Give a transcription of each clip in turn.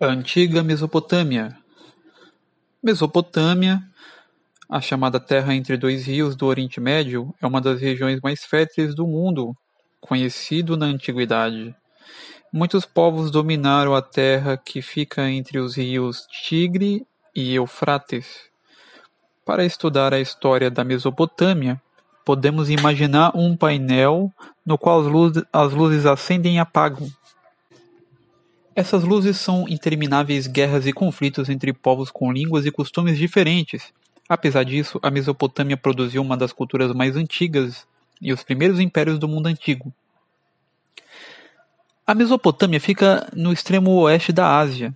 Antiga Mesopotâmia Mesopotâmia, a chamada Terra entre dois rios do Oriente Médio, é uma das regiões mais férteis do mundo, conhecido na antiguidade. Muitos povos dominaram a terra que fica entre os rios Tigre e Eufrates. Para estudar a história da Mesopotâmia, podemos imaginar um painel no qual as luzes, as luzes acendem e apagam. Essas luzes são intermináveis guerras e conflitos entre povos com línguas e costumes diferentes. Apesar disso, a Mesopotâmia produziu uma das culturas mais antigas e os primeiros impérios do mundo antigo. A Mesopotâmia fica no extremo oeste da Ásia.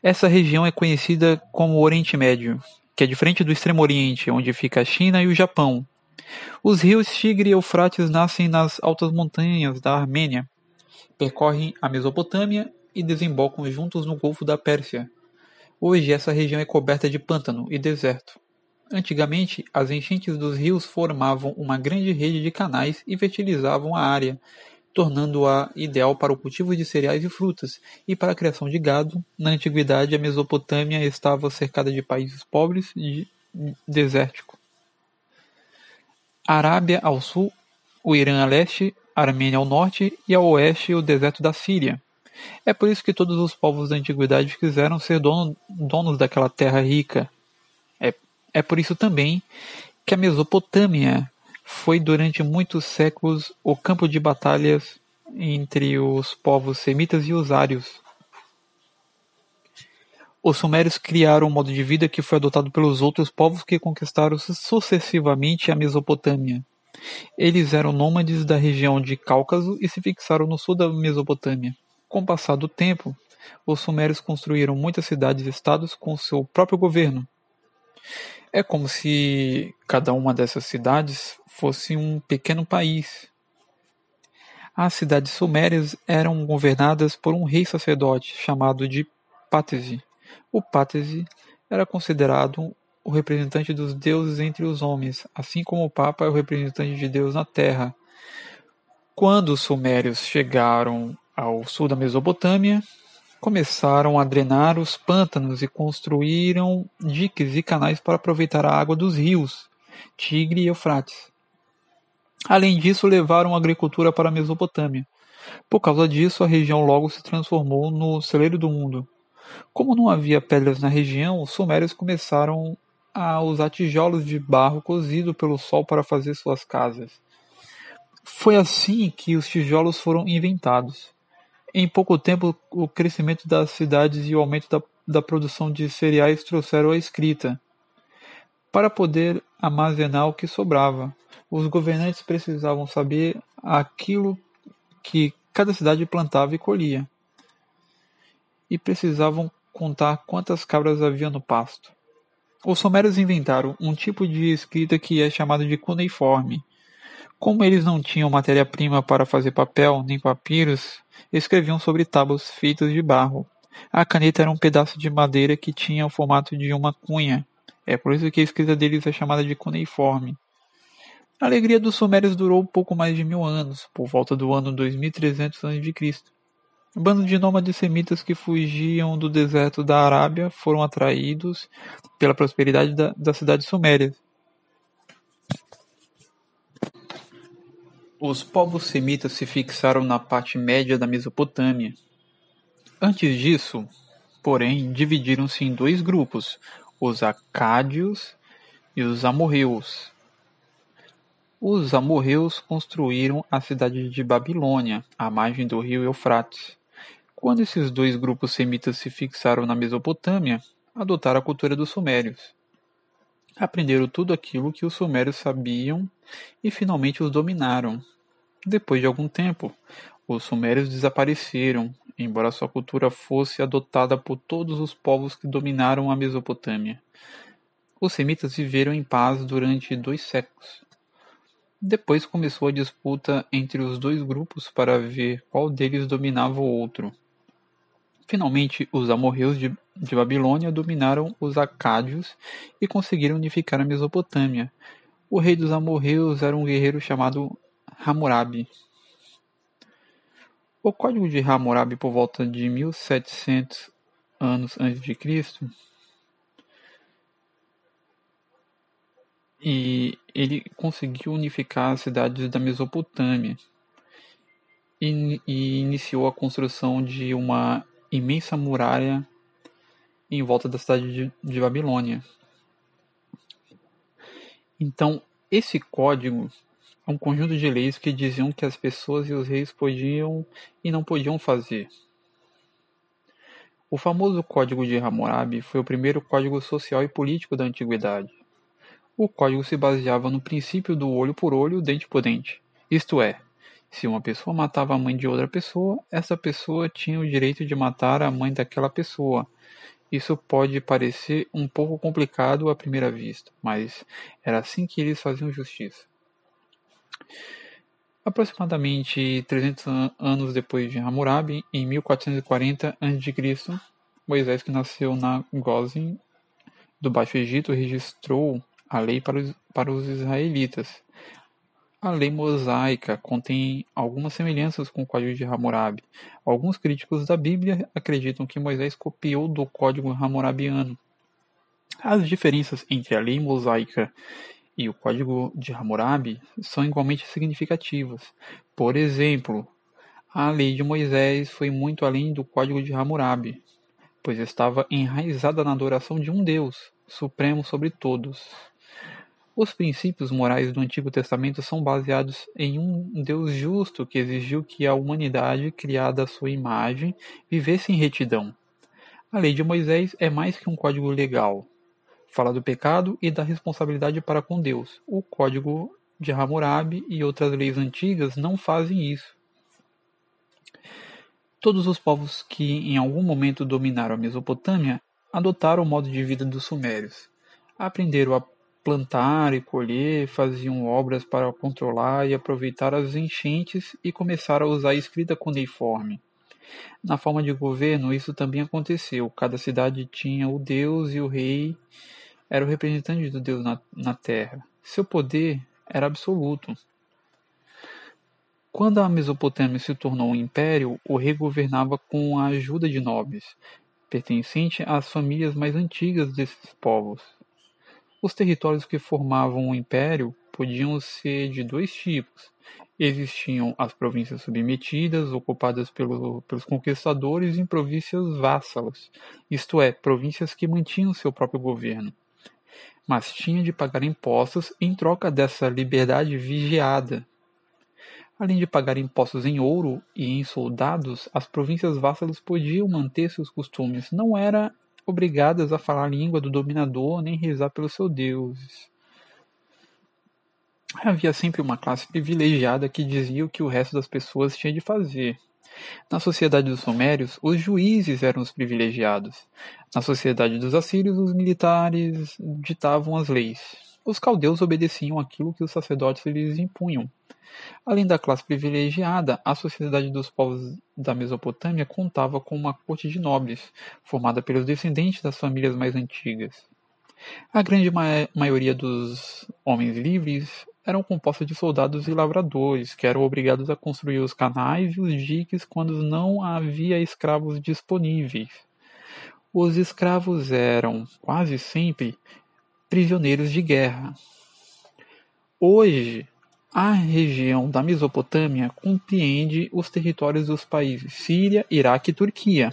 Essa região é conhecida como Oriente Médio, que é diferente do Extremo Oriente, onde fica a China e o Japão. Os rios Tigre e Eufrates nascem nas altas montanhas da Armênia, percorrem a Mesopotâmia e desembocam juntos no Golfo da Pérsia. Hoje essa região é coberta de pântano e deserto. Antigamente, as enchentes dos rios formavam uma grande rede de canais e fertilizavam a área, tornando-a ideal para o cultivo de cereais e frutas e para a criação de gado. Na antiguidade, a Mesopotâmia estava cercada de países pobres e desérticos. A Arábia ao sul, o Irã a leste, a Armênia ao norte e ao oeste o deserto da Síria. É por isso que todos os povos da antiguidade quiseram ser dono, donos daquela terra rica. É, é por isso também que a Mesopotâmia foi durante muitos séculos o campo de batalhas entre os povos semitas e os ários. Os sumérios criaram um modo de vida que foi adotado pelos outros povos que conquistaram sucessivamente a Mesopotâmia. Eles eram nômades da região de Cáucaso e se fixaram no sul da Mesopotâmia. Com o passar do tempo, os sumérios construíram muitas cidades-estados com seu próprio governo. É como se cada uma dessas cidades fosse um pequeno país. As cidades sumérias eram governadas por um rei sacerdote chamado de Pátese. O Pátese era considerado o representante dos deuses entre os homens, assim como o Papa é o representante de Deus na Terra. Quando os sumérios chegaram ao sul da Mesopotâmia, começaram a drenar os pântanos e construíram diques e canais para aproveitar a água dos rios Tigre e Eufrates. Além disso, levaram a agricultura para a Mesopotâmia. Por causa disso, a região logo se transformou no celeiro do mundo. Como não havia pedras na região, os sumérios começaram a usar tijolos de barro cozido pelo sol para fazer suas casas. Foi assim que os tijolos foram inventados. Em pouco tempo, o crescimento das cidades e o aumento da, da produção de cereais trouxeram a escrita. Para poder armazenar o que sobrava, os governantes precisavam saber aquilo que cada cidade plantava e colhia. E precisavam contar quantas cabras havia no pasto. Os sumérios inventaram um tipo de escrita que é chamado de cuneiforme, como eles não tinham matéria-prima para fazer papel nem papiros, escreviam sobre tábuas feitas de barro. A caneta era um pedaço de madeira que tinha o formato de uma cunha. É por isso que a escrita deles é chamada de cuneiforme. A alegria dos sumérios durou pouco mais de mil anos, por volta do ano 2300 a.C. Um bando de nômades semitas que fugiam do deserto da Arábia foram atraídos pela prosperidade da, das cidades sumérias Os povos semitas se fixaram na parte média da Mesopotâmia. Antes disso, porém, dividiram-se em dois grupos, os acádios e os amorreus. Os amorreus construíram a cidade de Babilônia, à margem do rio Eufrates. Quando esses dois grupos semitas se fixaram na Mesopotâmia, adotaram a cultura dos sumérios. Aprenderam tudo aquilo que os sumérios sabiam e finalmente os dominaram. Depois de algum tempo, os sumérios desapareceram, embora sua cultura fosse adotada por todos os povos que dominaram a Mesopotâmia. Os semitas viveram em paz durante dois séculos. Depois começou a disputa entre os dois grupos para ver qual deles dominava o outro. Finalmente, os amorreus de, de Babilônia dominaram os acádios e conseguiram unificar a Mesopotâmia. O rei dos amorreus era um guerreiro chamado Hammurabi. O Código de Hammurabi por volta de 1700 anos antes de Cristo, e ele conseguiu unificar as cidades da Mesopotâmia e, e iniciou a construção de uma imensa muralha em volta da cidade de, de Babilônia. Então, esse código é um conjunto de leis que diziam que as pessoas e os reis podiam e não podiam fazer. O famoso Código de Hammurabi foi o primeiro código social e político da antiguidade. O código se baseava no princípio do olho por olho, dente por dente. Isto é, se uma pessoa matava a mãe de outra pessoa, essa pessoa tinha o direito de matar a mãe daquela pessoa. Isso pode parecer um pouco complicado à primeira vista, mas era assim que eles faziam justiça. Aproximadamente 300 anos depois de Hammurabi, em 1440 a.C., Moisés, que nasceu na Gozem do Baixo Egito, registrou a lei para os, para os israelitas. A lei mosaica contém algumas semelhanças com o Código de Hammurabi. Alguns críticos da Bíblia acreditam que Moisés copiou do Código Hammurabiano. As diferenças entre a lei mosaica e o Código de Hammurabi são igualmente significativas. Por exemplo, a lei de Moisés foi muito além do Código de Hammurabi, pois estava enraizada na adoração de um Deus, supremo sobre todos. Os princípios morais do Antigo Testamento são baseados em um Deus justo que exigiu que a humanidade, criada à sua imagem, vivesse em retidão. A lei de Moisés é mais que um código legal. Fala do pecado e da responsabilidade para com Deus. O código de Hammurabi e outras leis antigas não fazem isso. Todos os povos que em algum momento dominaram a Mesopotâmia adotaram o modo de vida dos sumérios. Aprenderam a plantar e colher, faziam obras para controlar e aproveitar as enchentes e começaram a usar a escrita cuneiforme. Na forma de governo, isso também aconteceu. Cada cidade tinha o deus e o rei era o representante do deus na, na terra. Seu poder era absoluto. Quando a Mesopotâmia se tornou um império, o rei governava com a ajuda de nobres, pertencente às famílias mais antigas desses povos. Os territórios que formavam o império podiam ser de dois tipos. Existiam as províncias submetidas, ocupadas pelo, pelos conquistadores, e províncias vassalas, isto é, províncias que mantinham seu próprio governo. Mas tinha de pagar impostos em troca dessa liberdade vigiada. Além de pagar impostos em ouro e em soldados, as províncias vassalas podiam manter seus costumes. Não era obrigadas a falar a língua do dominador nem rezar pelos seus deuses. Havia sempre uma classe privilegiada que dizia o que o resto das pessoas tinha de fazer. Na sociedade dos Sumérios, os juízes eram os privilegiados. Na sociedade dos Assírios, os militares ditavam as leis. Os caldeus obedeciam aquilo que os sacerdotes lhes impunham. Além da classe privilegiada, a sociedade dos povos da Mesopotâmia contava com uma corte de nobres, formada pelos descendentes das famílias mais antigas. A grande ma maioria dos homens livres eram composta de soldados e lavradores, que eram obrigados a construir os canais e os diques quando não havia escravos disponíveis. Os escravos eram, quase sempre, prisioneiros de guerra. Hoje, a região da Mesopotâmia compreende os territórios dos países Síria, Iraque e Turquia.